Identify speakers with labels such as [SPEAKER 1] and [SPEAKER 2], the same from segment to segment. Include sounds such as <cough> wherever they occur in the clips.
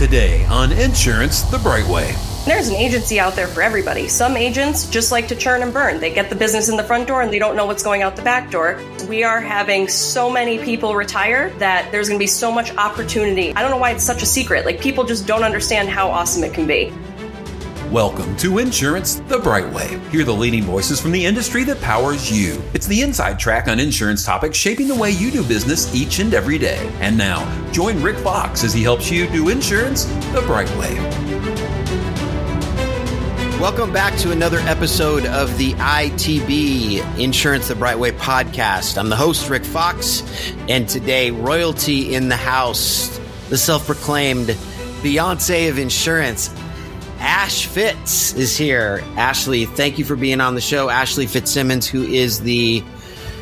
[SPEAKER 1] Today on Insurance the Brightway.
[SPEAKER 2] There's an agency out there for everybody. Some agents just like to churn and burn. They get the business in the front door and they don't know what's going out the back door. We are having so many people retire that there's going to be so much opportunity. I don't know why it's such a secret. Like, people just don't understand how awesome it can be.
[SPEAKER 1] Welcome to Insurance the Brightway. Hear the leading voices from the industry that powers you. It's the inside track on insurance topics shaping the way you do business each and every day. And now, join Rick Fox as he helps you do insurance the bright way.
[SPEAKER 3] Welcome back to another episode of the ITB Insurance the Brightway podcast. I'm the host, Rick Fox, and today, royalty in the house, the self proclaimed Beyonce of insurance, Ash Fitz is here. Ashley, thank you for being on the show. Ashley Fitzsimmons, who is the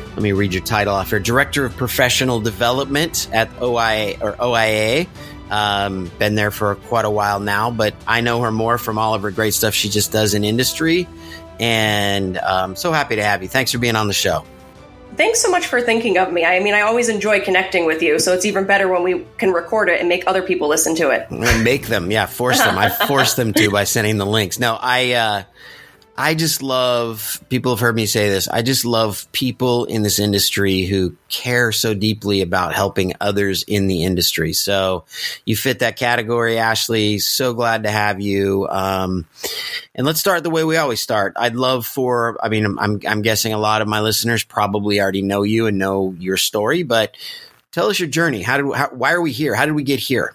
[SPEAKER 3] let me read your title off here Director of Professional Development at OIA or OIA. Um, been there for quite a while now, but I know her more from all of her great stuff she just does in industry. And um, so happy to have you. Thanks for being on the show.
[SPEAKER 2] Thanks so much for thinking of me. I mean, I always enjoy connecting with you, so it's even better when we can record it and make other people listen to it.
[SPEAKER 3] make them, yeah, force them. I force them to by sending the links. No, I uh, I just love people have heard me say this. I just love people in this industry who care so deeply about helping others in the industry. So you fit that category, Ashley. So glad to have you. Um, and let's start the way we always start. I'd love for, I mean, I'm, I'm guessing a lot of my listeners probably already know you and know your story, but tell us your journey. How did, how, why are we here? How did we get here?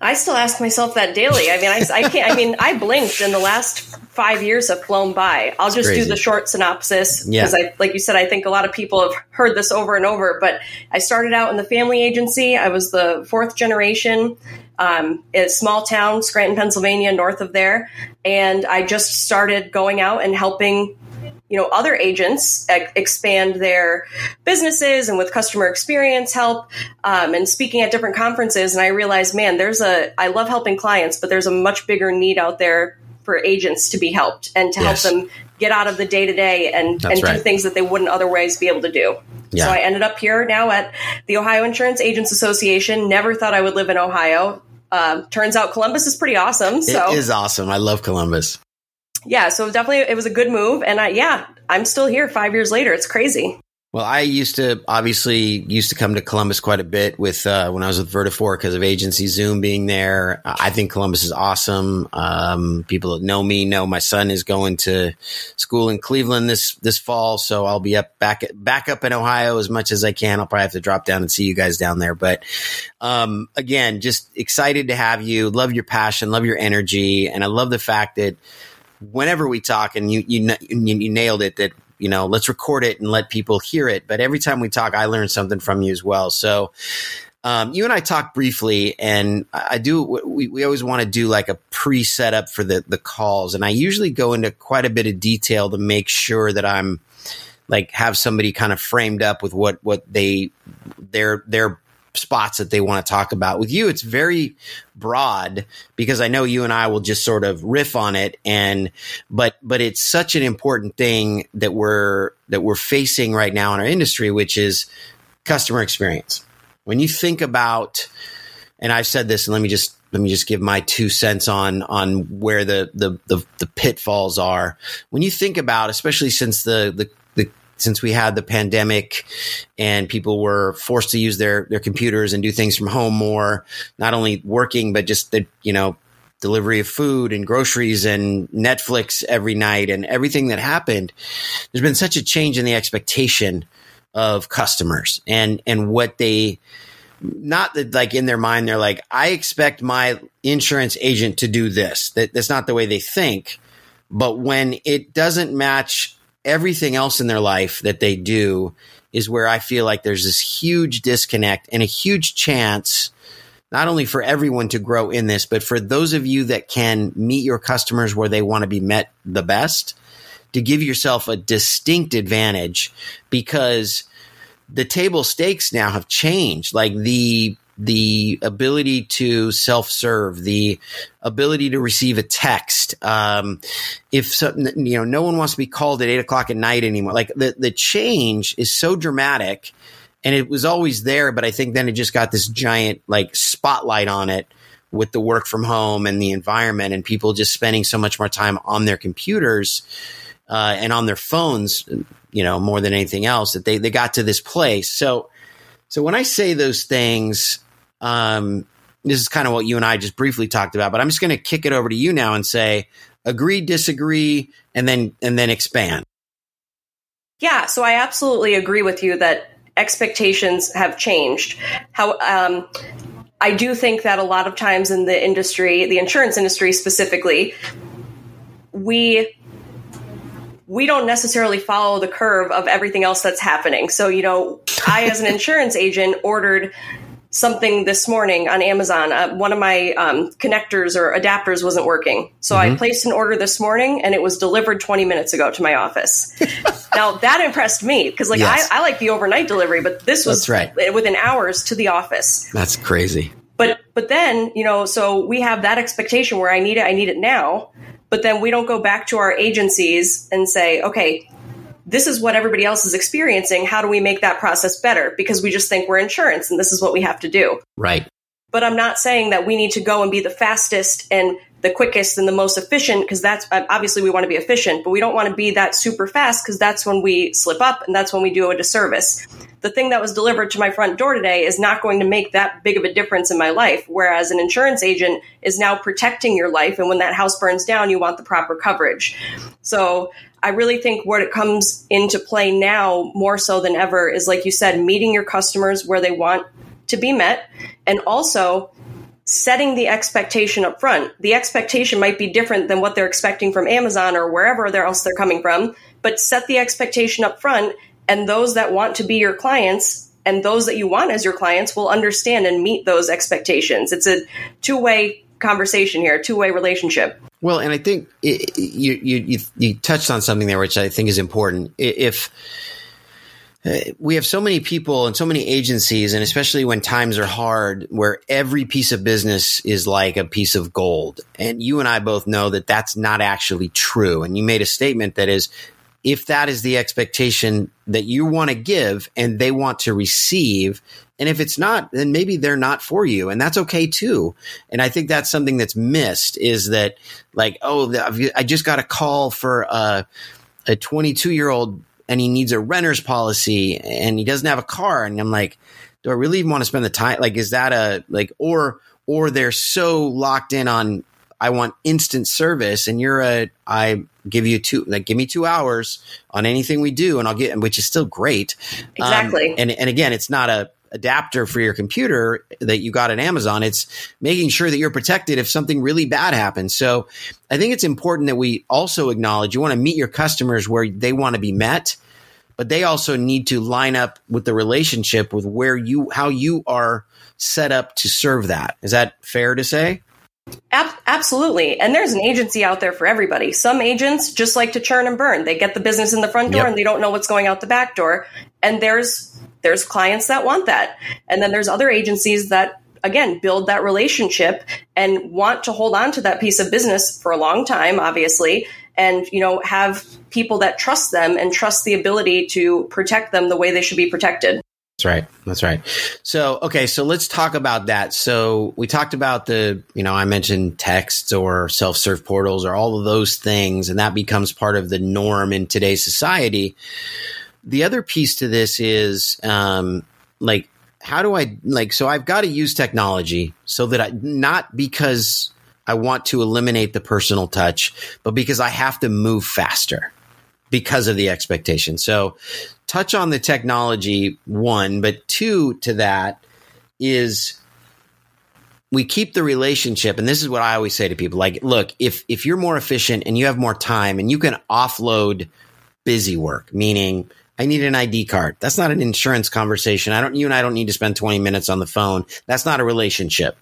[SPEAKER 2] I still ask myself that daily. I mean, I, I can't. I mean, I blinked, and the last five years have flown by. I'll just do the short synopsis because, yeah. I, like you said, I think a lot of people have heard this over and over. But I started out in the family agency. I was the fourth generation. Um, a small town, Scranton, Pennsylvania, north of there, and I just started going out and helping you know other agents expand their businesses and with customer experience help um, and speaking at different conferences and i realized man there's a i love helping clients but there's a much bigger need out there for agents to be helped and to yes. help them get out of the day to day and and right. do things that they wouldn't otherwise be able to do yeah. so i ended up here now at the ohio insurance agents association never thought i would live in ohio uh, turns out Columbus is pretty awesome. So
[SPEAKER 3] it is awesome. I love Columbus
[SPEAKER 2] yeah, so definitely it was a good move. And I, yeah, I'm still here five years later. It's crazy.
[SPEAKER 3] Well, I used to obviously used to come to Columbus quite a bit with uh, when I was with Vertafore because of AgencyZoom being there. I think Columbus is awesome. Um, people that know me know my son is going to school in Cleveland this this fall, so I'll be up back back up in Ohio as much as I can. I'll probably have to drop down and see you guys down there. But um, again, just excited to have you. Love your passion, love your energy, and I love the fact that whenever we talk, and you you you nailed it that you know let's record it and let people hear it. But every time we talk, I learn something from you as well. So. Um, you and I talked briefly, and I do. We, we always want to do like a pre setup for the the calls, and I usually go into quite a bit of detail to make sure that I'm like have somebody kind of framed up with what what they their their spots that they want to talk about. With you, it's very broad because I know you and I will just sort of riff on it and but but it's such an important thing that we're that we're facing right now in our industry which is customer experience. When you think about and I've said this and let me just let me just give my two cents on on where the the the, the pitfalls are. When you think about especially since the the since we had the pandemic and people were forced to use their their computers and do things from home more, not only working but just the you know delivery of food and groceries and Netflix every night and everything that happened, there's been such a change in the expectation of customers and and what they not that like in their mind they're like I expect my insurance agent to do this. That that's not the way they think. But when it doesn't match everything else in their life that they do is where I feel like there's this huge disconnect and a huge chance not only for everyone to grow in this, but for those of you that can meet your customers where they want to be met the best, to give yourself a distinct advantage because the table stakes now have changed. Like the the ability to self serve, the ability to receive a text. Um, if something, you know, no one wants to be called at eight o'clock at night anymore. Like the, the change is so dramatic and it was always there, but I think then it just got this giant like spotlight on it with the work from home and the environment and people just spending so much more time on their computers uh, and on their phones, you know, more than anything else, that they, they got to this place. So, so when I say those things, um, this is kind of what you and I just briefly talked about, but I'm just going to kick it over to you now and say agree, disagree, and then and then expand.
[SPEAKER 2] Yeah, so I absolutely agree with you that expectations have changed. How um, I do think that a lot of times in the industry, the insurance industry specifically, we we don't necessarily follow the curve of everything else that's happening. So, you know, I as an insurance agent ordered something this morning on Amazon. Uh, one of my um, connectors or adapters wasn't working. So mm-hmm. I placed an order this morning and it was delivered 20 minutes ago to my office. <laughs> now that impressed me because like yes. I, I, like the overnight delivery, but this was right. within hours to the office.
[SPEAKER 3] That's crazy.
[SPEAKER 2] But but then, you know, so we have that expectation where I need it, I need it now. But then we don't go back to our agencies and say, okay, this is what everybody else is experiencing. How do we make that process better? Because we just think we're insurance and this is what we have to do.
[SPEAKER 3] Right.
[SPEAKER 2] But I'm not saying that we need to go and be the fastest and the quickest and the most efficient because that's obviously we want to be efficient, but we don't want to be that super fast because that's when we slip up and that's when we do a disservice. The thing that was delivered to my front door today is not going to make that big of a difference in my life. Whereas an insurance agent is now protecting your life. And when that house burns down, you want the proper coverage. So I really think what it comes into play now more so than ever is like you said, meeting your customers where they want to be met and also setting the expectation up front. The expectation might be different than what they're expecting from Amazon or wherever else they're coming from, but set the expectation up front and those that want to be your clients and those that you want as your clients will understand and meet those expectations. It's a two-way conversation here, two-way relationship.
[SPEAKER 3] Well, and I think it, you, you you touched on something there, which I think is important. If uh, we have so many people and so many agencies, and especially when times are hard, where every piece of business is like a piece of gold, and you and I both know that that's not actually true. And you made a statement that is, if that is the expectation that you want to give and they want to receive, and if it's not, then maybe they're not for you. And that's okay too. And I think that's something that's missed is that like, oh, I just got a call for a, a 22 year old and he needs a renter's policy and he doesn't have a car. And I'm like, do I really even want to spend the time? Like, is that a like, or, or they're so locked in on, I want instant service and you're a, I give you two, like, give me two hours on anything we do and I'll get, which is still great.
[SPEAKER 2] Exactly.
[SPEAKER 3] Um, and, and again, it's not a, adapter for your computer that you got at Amazon. It's making sure that you're protected if something really bad happens. So I think it's important that we also acknowledge you want to meet your customers where they want to be met, but they also need to line up with the relationship with where you, how you are set up to serve that. Is that fair to say?
[SPEAKER 2] Absolutely. And there's an agency out there for everybody. Some agents just like to churn and burn. They get the business in the front door yep. and they don't know what's going out the back door. And there's there's clients that want that. And then there's other agencies that again build that relationship and want to hold on to that piece of business for a long time obviously and you know have people that trust them and trust the ability to protect them the way they should be protected
[SPEAKER 3] that's right. That's right. So, okay. So let's talk about that. So we talked about the, you know, I mentioned texts or self serve portals or all of those things, and that becomes part of the norm in today's society the other piece to this is um, like how do I like so I've got to use technology so that I not because I want to eliminate the personal touch, but because I have to move faster because of the expectation. So touch on the technology one, but two to that is we keep the relationship and this is what I always say to people like look, if if you're more efficient and you have more time and you can offload busy work, meaning I need an ID card. That's not an insurance conversation. I don't, you and I don't need to spend 20 minutes on the phone. That's not a relationship.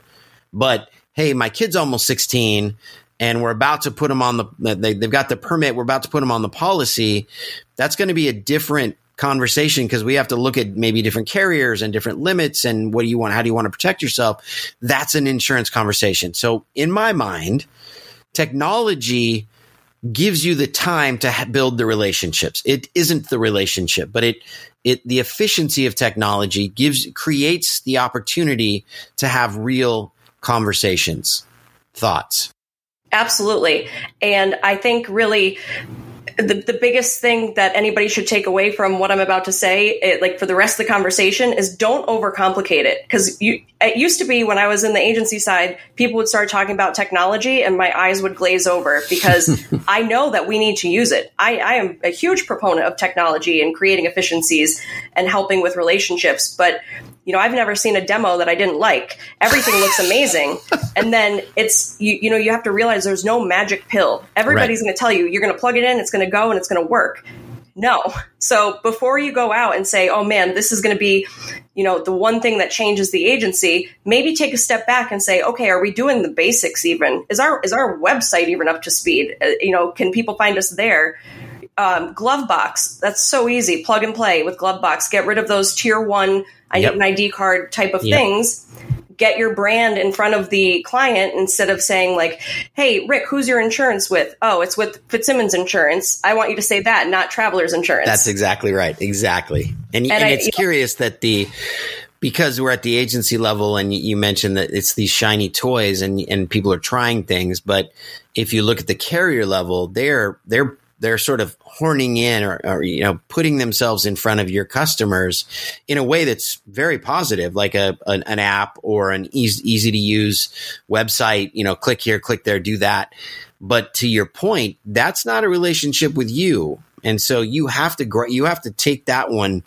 [SPEAKER 3] But hey, my kid's almost 16 and we're about to put them on the, they, they've got the permit. We're about to put them on the policy. That's going to be a different conversation because we have to look at maybe different carriers and different limits and what do you want? How do you want to protect yourself? That's an insurance conversation. So in my mind, technology gives you the time to build the relationships. It isn't the relationship, but it it the efficiency of technology gives creates the opportunity to have real conversations. Thoughts?
[SPEAKER 2] Absolutely. And I think really the, the biggest thing that anybody should take away from what I'm about to say, it, like for the rest of the conversation, is don't overcomplicate it. Because you, it used to be when I was in the agency side, people would start talking about technology and my eyes would glaze over because <laughs> I know that we need to use it. I, I am a huge proponent of technology and creating efficiencies and helping with relationships. But you know, I've never seen a demo that I didn't like. Everything looks amazing. <laughs> and then it's, you, you know, you have to realize there's no magic pill. Everybody's right. going to tell you, you're going to plug it in, it's going to go, and it's going to work. No. So before you go out and say, oh man, this is going to be, you know, the one thing that changes the agency, maybe take a step back and say, okay, are we doing the basics even? Is our, is our website even up to speed? Uh, you know, can people find us there? Um, Glovebox, that's so easy. Plug and play with Glovebox. Get rid of those tier one I yep. need an ID card type of yep. things. Get your brand in front of the client instead of saying like, "Hey, Rick, who's your insurance with?" Oh, it's with Fitzsimmons Insurance. I want you to say that, not Travelers Insurance.
[SPEAKER 3] That's exactly right. Exactly. And, and, and I, it's curious know, that the because we're at the agency level and you mentioned that it's these shiny toys and and people are trying things, but if you look at the carrier level, they're they're they're sort of horning in or, or, you know putting themselves in front of your customers in a way that's very positive like a an, an app or an easy, easy to use website you know click here click there do that. But to your point that's not a relationship with you. And so you have to you have to take that one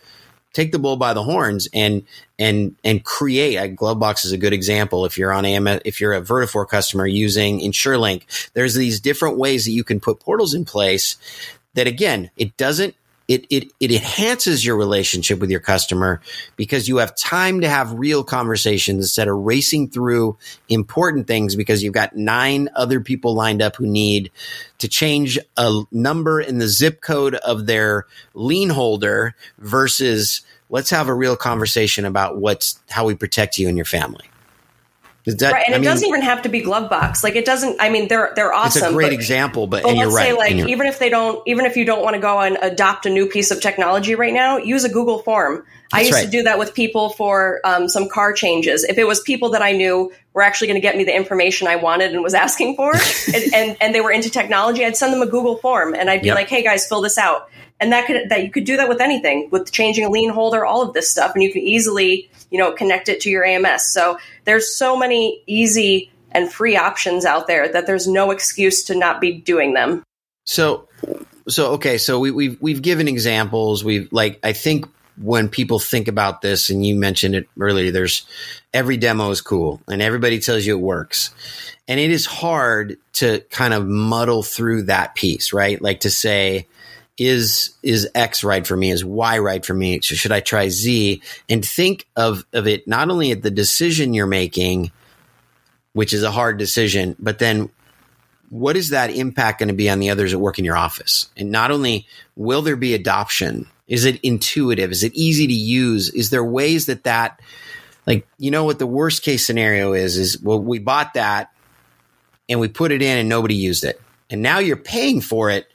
[SPEAKER 3] take the bull by the horns and and and create. Uh, a Glovebox is a good example. If you're on AMS, if you're a Vertafore customer using InsurLink, there's these different ways that you can put portals in place. That again, it doesn't. It, it, it enhances your relationship with your customer because you have time to have real conversations instead of racing through important things because you've got nine other people lined up who need to change a number in the zip code of their lien holder versus let's have a real conversation about what's how we protect you and your family.
[SPEAKER 2] That, right, and I it mean, doesn't even have to be Glovebox. Like it doesn't. I mean, they're they're awesome.
[SPEAKER 3] It's a great but, example, but, but let's say
[SPEAKER 2] like even if they don't, even if you don't want to go and adopt a new piece of technology right now, use a Google form. I used right. to do that with people for um, some car changes. If it was people that I knew were actually going to get me the information I wanted and was <laughs> asking for, and, and, and they were into technology, I'd send them a Google form and I'd be yep. like, "Hey guys, fill this out." And that could that you could do that with anything with changing a lien holder all of this stuff and you can easily you know connect it to your ams so there's so many easy and free options out there that there's no excuse to not be doing them.
[SPEAKER 3] So so okay so we, we've we've given examples. We've like i think when people think about this and you mentioned it earlier there's every demo is cool and everybody tells you it works. And it is hard to kind of muddle through that piece right? Like to say is is X right for me? Is Y right for me? Should I try Z? And think of of it not only at the decision you're making, which is a hard decision, but then what is that impact going to be on the others that work in your office? And not only will there be adoption, is it intuitive? Is it easy to use? Is there ways that that like you know what the worst case scenario is is well we bought that and we put it in and nobody used it. And now you're paying for it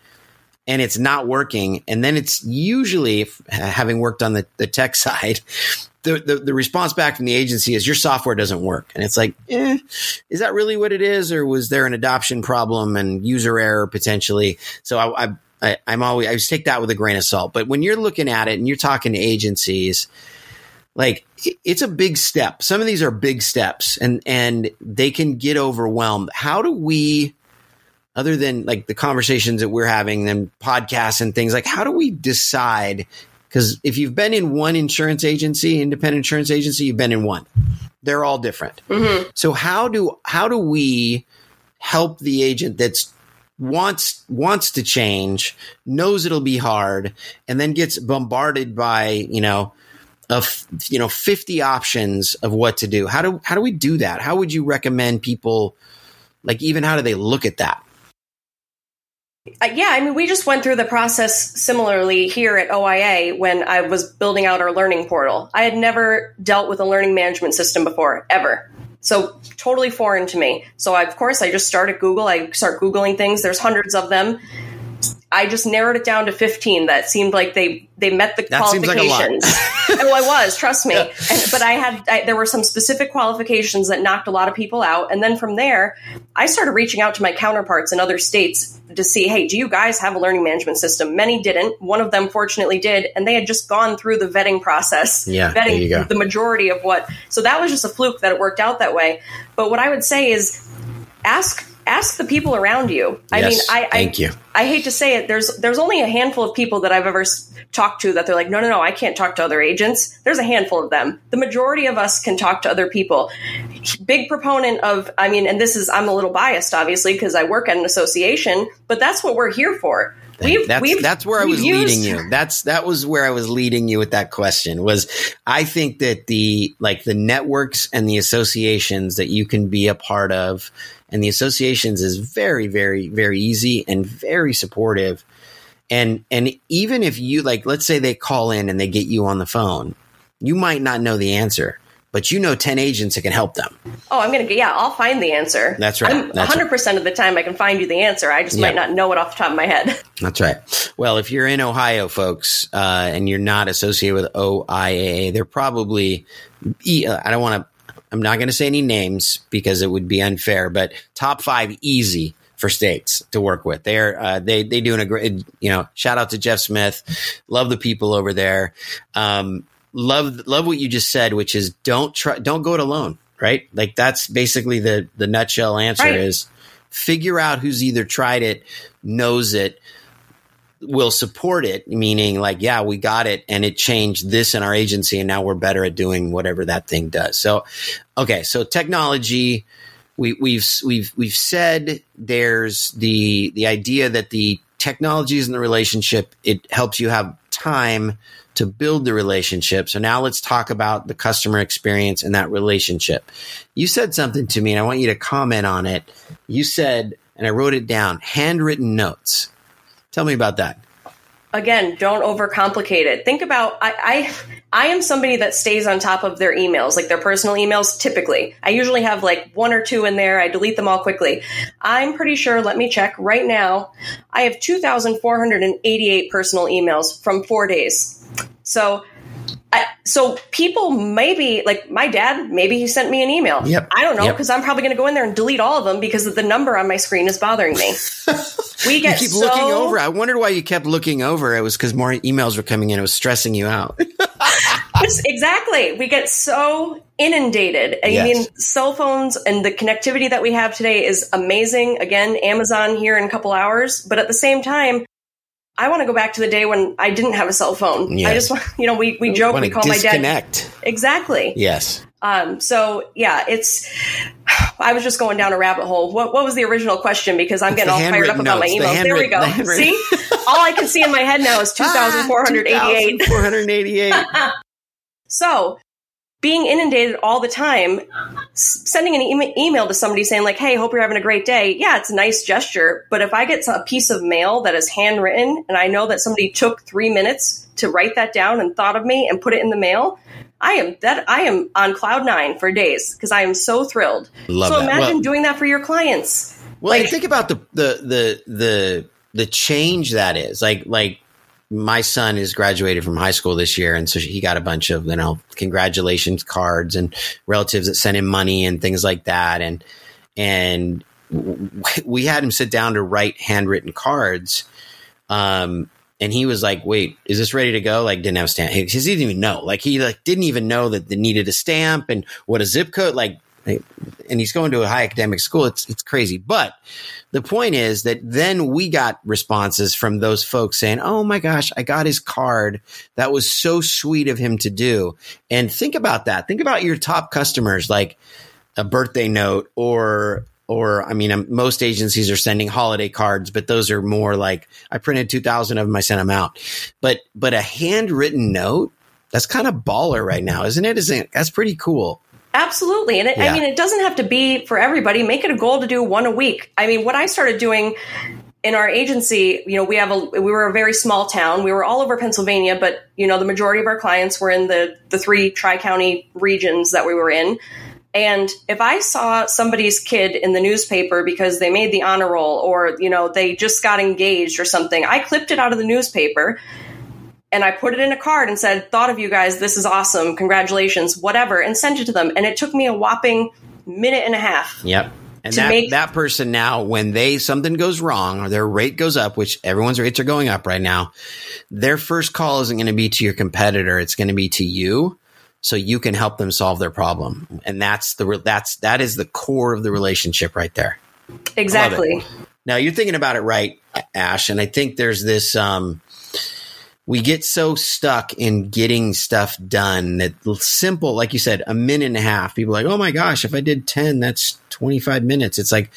[SPEAKER 3] and it's not working. And then it's usually, having worked on the, the tech <laughs> side, the, the, the, response back from the agency is your software doesn't work. And it's like, eh, is that really what it is? Or was there an adoption problem and user error potentially? So I, I, I I'm always, I just take that with a grain of salt. But when you're looking at it and you're talking to agencies, like it's a big step. Some of these are big steps and, and they can get overwhelmed. How do we, other than like the conversations that we're having and podcasts and things like how do we decide? Because if you've been in one insurance agency independent insurance agency you've been in one. They're all different. Mm-hmm. so how do how do we help the agent that's wants wants to change knows it'll be hard and then gets bombarded by you know of you know 50 options of what to do? How do how do we do that? How would you recommend people like even how do they look at that
[SPEAKER 2] uh, yeah, I mean, we just went through the process similarly here at OIA when I was building out our learning portal. I had never dealt with a learning management system before, ever. So totally foreign to me. So I, of course, I just started Google. I start Googling things. There's hundreds of them. I just narrowed it down to 15 that seemed like they they met the that qualifications. <laughs> Like oh, I was, trust me. And, but I had I, there were some specific qualifications that knocked a lot of people out and then from there I started reaching out to my counterparts in other states to see, hey, do you guys have a learning management system? Many didn't. One of them fortunately did, and they had just gone through the vetting process.
[SPEAKER 3] Yeah,
[SPEAKER 2] vetting the majority of what. So that was just a fluke that it worked out that way. But what I would say is ask ask the people around you. I
[SPEAKER 3] yes,
[SPEAKER 2] mean, I,
[SPEAKER 3] thank
[SPEAKER 2] I,
[SPEAKER 3] you.
[SPEAKER 2] I hate to say it. There's there's only a handful of people that I've ever talked to that they're like, no, no, no, I can't talk to other agents. There's a handful of them. The majority of us can talk to other people. Big proponent of, I mean, and this is I'm a little biased, obviously, because I work at an association, but that's what we're here for.
[SPEAKER 3] We've, that's we've, that's where I was used- leading you. That's that was where I was leading you with that question. Was I think that the like the networks and the associations that you can be a part of and the associations is very very very easy and very supportive. And and even if you like let's say they call in and they get you on the phone you might not know the answer but you know 10 agents that can help them.
[SPEAKER 2] Oh i'm gonna yeah i'll find the answer.
[SPEAKER 3] That's right. I'm,
[SPEAKER 2] that's 100% right. of the time i can find you the answer. I just yep. might not know it off the top of my head. <laughs>
[SPEAKER 3] That's right. Well if you're in ohio folks uh, and you're not associated with oiaa they're probably i don't want to I'm not going to say any names because it would be unfair, but top five easy for states to work with. They're uh, they they doing a great you know shout out to Jeff Smith, love the people over there. Um, love love what you just said, which is don't try don't go it alone. Right, like that's basically the the nutshell answer right. is figure out who's either tried it, knows it, will support it, meaning like, yeah, we got it and it changed this in our agency and now we're better at doing whatever that thing does. So, okay. So technology, we, we've, we've, we've said there's the, the idea that the technologies in the relationship, it helps you have time to build the relationship. So now let's talk about the customer experience and that relationship. You said something to me and I want you to comment on it. You said, and I wrote it down, handwritten notes. Tell me about that.
[SPEAKER 2] Again, don't overcomplicate it. Think about I, I I am somebody that stays on top of their emails, like their personal emails typically. I usually have like one or two in there. I delete them all quickly. I'm pretty sure, let me check right now. I have 2,488 personal emails from 4 days. So so people maybe like my dad maybe he sent me an email.
[SPEAKER 3] Yep.
[SPEAKER 2] i don't know because yep. i'm probably going to go in there and delete all of them because the number on my screen is bothering me. <laughs>
[SPEAKER 3] We get you keep so, looking over. I wondered why you kept looking over. It was because more emails were coming in. It was stressing you out. <laughs>
[SPEAKER 2] Exactly. We get so inundated. I yes. mean cell phones and the connectivity that we have today is amazing. Again amazon here in a couple hours. But at the same time I want to go back to the day when I didn't have a cell phone. Yes. I just want, you know, we, we joke, we call disconnect. my dad. Exactly.
[SPEAKER 3] Yes.
[SPEAKER 2] Um, so yeah, it's, I was just going down a rabbit hole. What, what was the original question? Because I'm getting all fired up about my emails. The there we go. see, <laughs> all I can see in my head now is 2,488.
[SPEAKER 3] Ah, 488. <laughs>
[SPEAKER 2] so being inundated all the time, sending an e- email to somebody saying like, "Hey, hope you're having a great day." Yeah, it's a nice gesture, but if I get a piece of mail that is handwritten and I know that somebody took 3 minutes to write that down and thought of me and put it in the mail, I am that I am on cloud 9 for days because I am so thrilled.
[SPEAKER 3] Love
[SPEAKER 2] so
[SPEAKER 3] that.
[SPEAKER 2] imagine well, doing that for your clients.
[SPEAKER 3] Well, like, think about the the the the the change that is. Like like my son is graduated from high school this year, and so he got a bunch of you know congratulations cards and relatives that sent him money and things like that, and and <laughs> we had him sit down to write handwritten cards. Um, and he was like, "Wait, is this ready to go?" Like, didn't have a stamp because he didn't even know. Like, he like didn't even know that they needed a stamp and what a zip code. Like, and he's going to a high academic school. It's it's crazy. But the point is that then we got responses from those folks saying, "Oh my gosh, I got his card. That was so sweet of him to do." And think about that. Think about your top customers, like a birthday note or or I mean, um, most agencies are sending holiday cards, but those are more like I printed two thousand of them, I sent them out. But but a handwritten note, that's kind of baller right now, isn't it? Isn't? That's pretty cool.
[SPEAKER 2] Absolutely. And it, yeah. I mean, it doesn't have to be for everybody. Make it a goal to do one a week. I mean, what I started doing in our agency, you know, we have a we were a very small town. We were all over Pennsylvania, but you know, the majority of our clients were in the the three tri county regions that we were in. And if I saw somebody's kid in the newspaper because they made the honor roll or, you know, they just got engaged or something, I clipped it out of the newspaper and I put it in a card and said, Thought of you guys, this is awesome, congratulations, whatever, and sent it to them. And it took me a whopping minute and a half.
[SPEAKER 3] Yep. And that, make- that person now, when they something goes wrong or their rate goes up, which everyone's rates are going up right now, their first call isn't going to be to your competitor. It's going to be to you so you can help them solve their problem. And that's the that's that is the core of the relationship right there.
[SPEAKER 2] Exactly.
[SPEAKER 3] Now you're thinking about it right, Ash, and I think there's this um we get so stuck in getting stuff done that simple, like you said, a minute and a half. People like, oh my gosh, if I did 10, that's 25 minutes. It's like,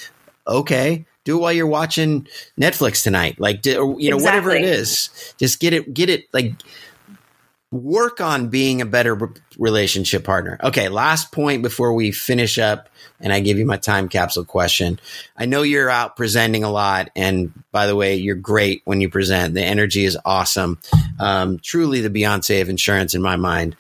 [SPEAKER 3] okay, do it while you're watching Netflix tonight. Like, you know, exactly. whatever it is, just get it, get it, like, work on being a better relationship partner. Okay, last point before we finish up and I give you my time capsule question. I know you're out presenting a lot and by the way, you're great when you present. The energy is awesome. Um, truly the Beyonce of insurance in my mind.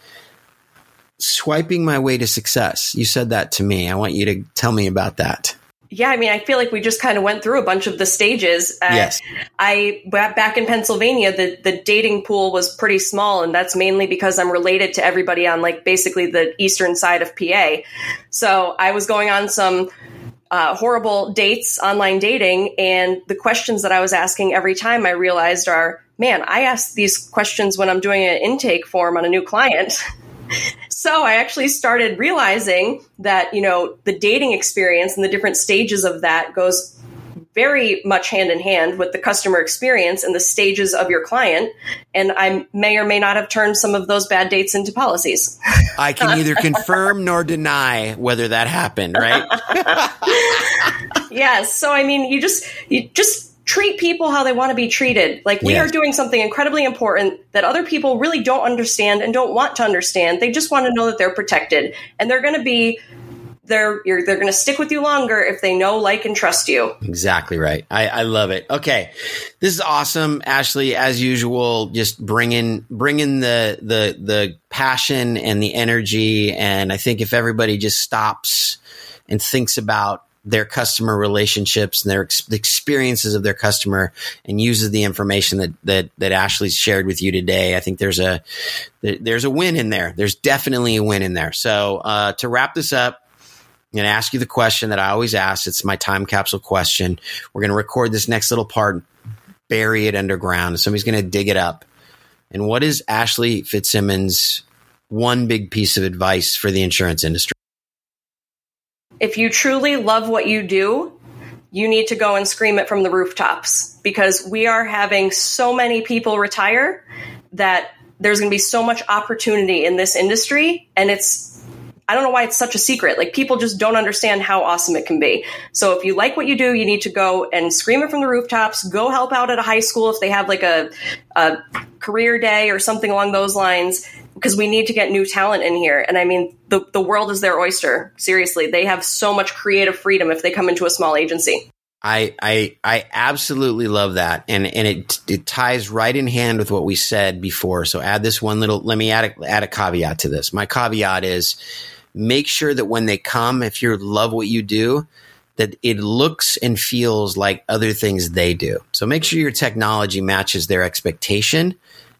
[SPEAKER 3] Swiping my way to success. You said that to me. I want you to tell me about that.
[SPEAKER 2] Yeah, I mean, I feel like we just kind of went through a bunch of the stages.
[SPEAKER 3] Uh, yes.
[SPEAKER 2] I back in Pennsylvania, the the dating pool was pretty small, and that's mainly because I'm related to everybody on like basically the eastern side of PA. So I was going on some uh, horrible dates, online dating, and the questions that I was asking every time I realized are, man, I ask these questions when I'm doing an intake form on a new client. <laughs> so I actually started realizing that, you know, the dating experience and the different stages of that goes very much hand in hand with the customer experience and the stages of your client. And I may or may not have turned some of those bad dates into policies.
[SPEAKER 3] I can neither <laughs> confirm nor deny whether that happened, right? <laughs>
[SPEAKER 2] yes. So I mean, you just you just treat people how they want to be treated. Like we are doing something incredibly important that other people really don't understand and don't want to understand. They just want to know that they're protected and they're going to be they're they're going to stick with you longer if they know, like, and trust you.
[SPEAKER 3] Exactly right. I, I love it. Okay, this is awesome, Ashley. As usual, just bringing bringing the the the passion and the energy. And I think if everybody just stops and thinks about their customer relationships and their ex- experiences of their customer and uses the information that that that Ashley's shared with you today. I think there's a there's a win in there. There's definitely a win in there. So uh, to wrap this up, I'm going to ask you the question that I always ask. It's my time capsule question. We're going to record this next little part, bury it underground. Somebody's going to dig it up. And what is Ashley Fitzsimmons' one big piece of advice for the insurance industry?
[SPEAKER 2] If you truly love what you do, you need to go and scream it from the rooftops because we are having so many people retire that there's going to be so much opportunity in this industry and it's I don't know why it's such a secret. Like people just don't understand how awesome it can be. So if you like what you do, you need to go and scream it from the rooftops. Go help out at a high school if they have like a, a career day or something along those lines because we need to get new talent in here. And I mean, the, the world is their oyster. Seriously, they have so much creative freedom if they come into a small agency.
[SPEAKER 3] I, I, I absolutely love that. And, and it, it ties right in hand with what we said before. So add this one little, let me add a, add a caveat to this. My caveat is make sure that when they come, if you love what you do, that it looks and feels like other things they do. So make sure your technology matches their expectation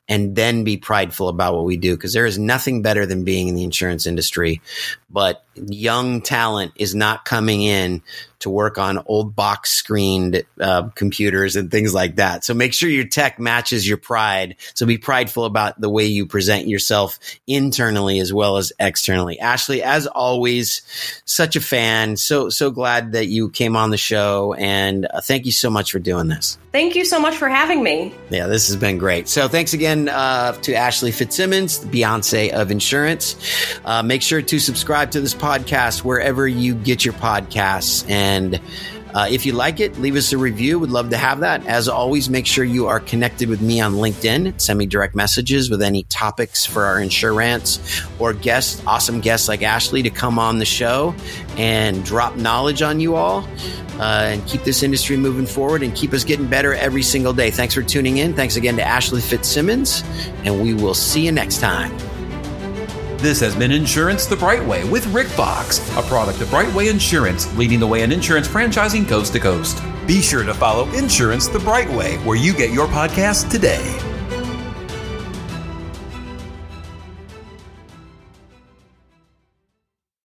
[SPEAKER 3] and then be prideful about what we do because there is nothing better than being in the insurance industry. But young talent is not coming in to work on old box screened uh, computers and things like that. So make sure your tech matches your pride. So be prideful about the way you present yourself internally as well as externally. Ashley, as always, such a fan. So so glad that you came on the show, and uh, thank you so much for doing this.
[SPEAKER 2] Thank you so much for having me.
[SPEAKER 3] Yeah, this has been great. So thanks again uh, to Ashley Fitzsimmons, the Beyonce of insurance. Uh, make sure to subscribe to this podcast wherever you get your podcasts and Uh, if you like it, leave us a review. We'd love to have that. As always, make sure you are connected with me on LinkedIn. Send me direct messages with any topics for our insurance or guests, awesome guests like Ashley to come on the show and drop knowledge on you all uh, and keep this industry moving forward and keep us getting better every single day. Thanks for tuning in. Thanks again to Ashley Fitzsimmons, and we will see you next time.
[SPEAKER 1] This has been Insurance the Brightway with Rick Fox, a product of Brightway Insurance, leading the way in insurance franchising coast to coast. Be sure to follow Insurance the Brightway where you get your podcast today.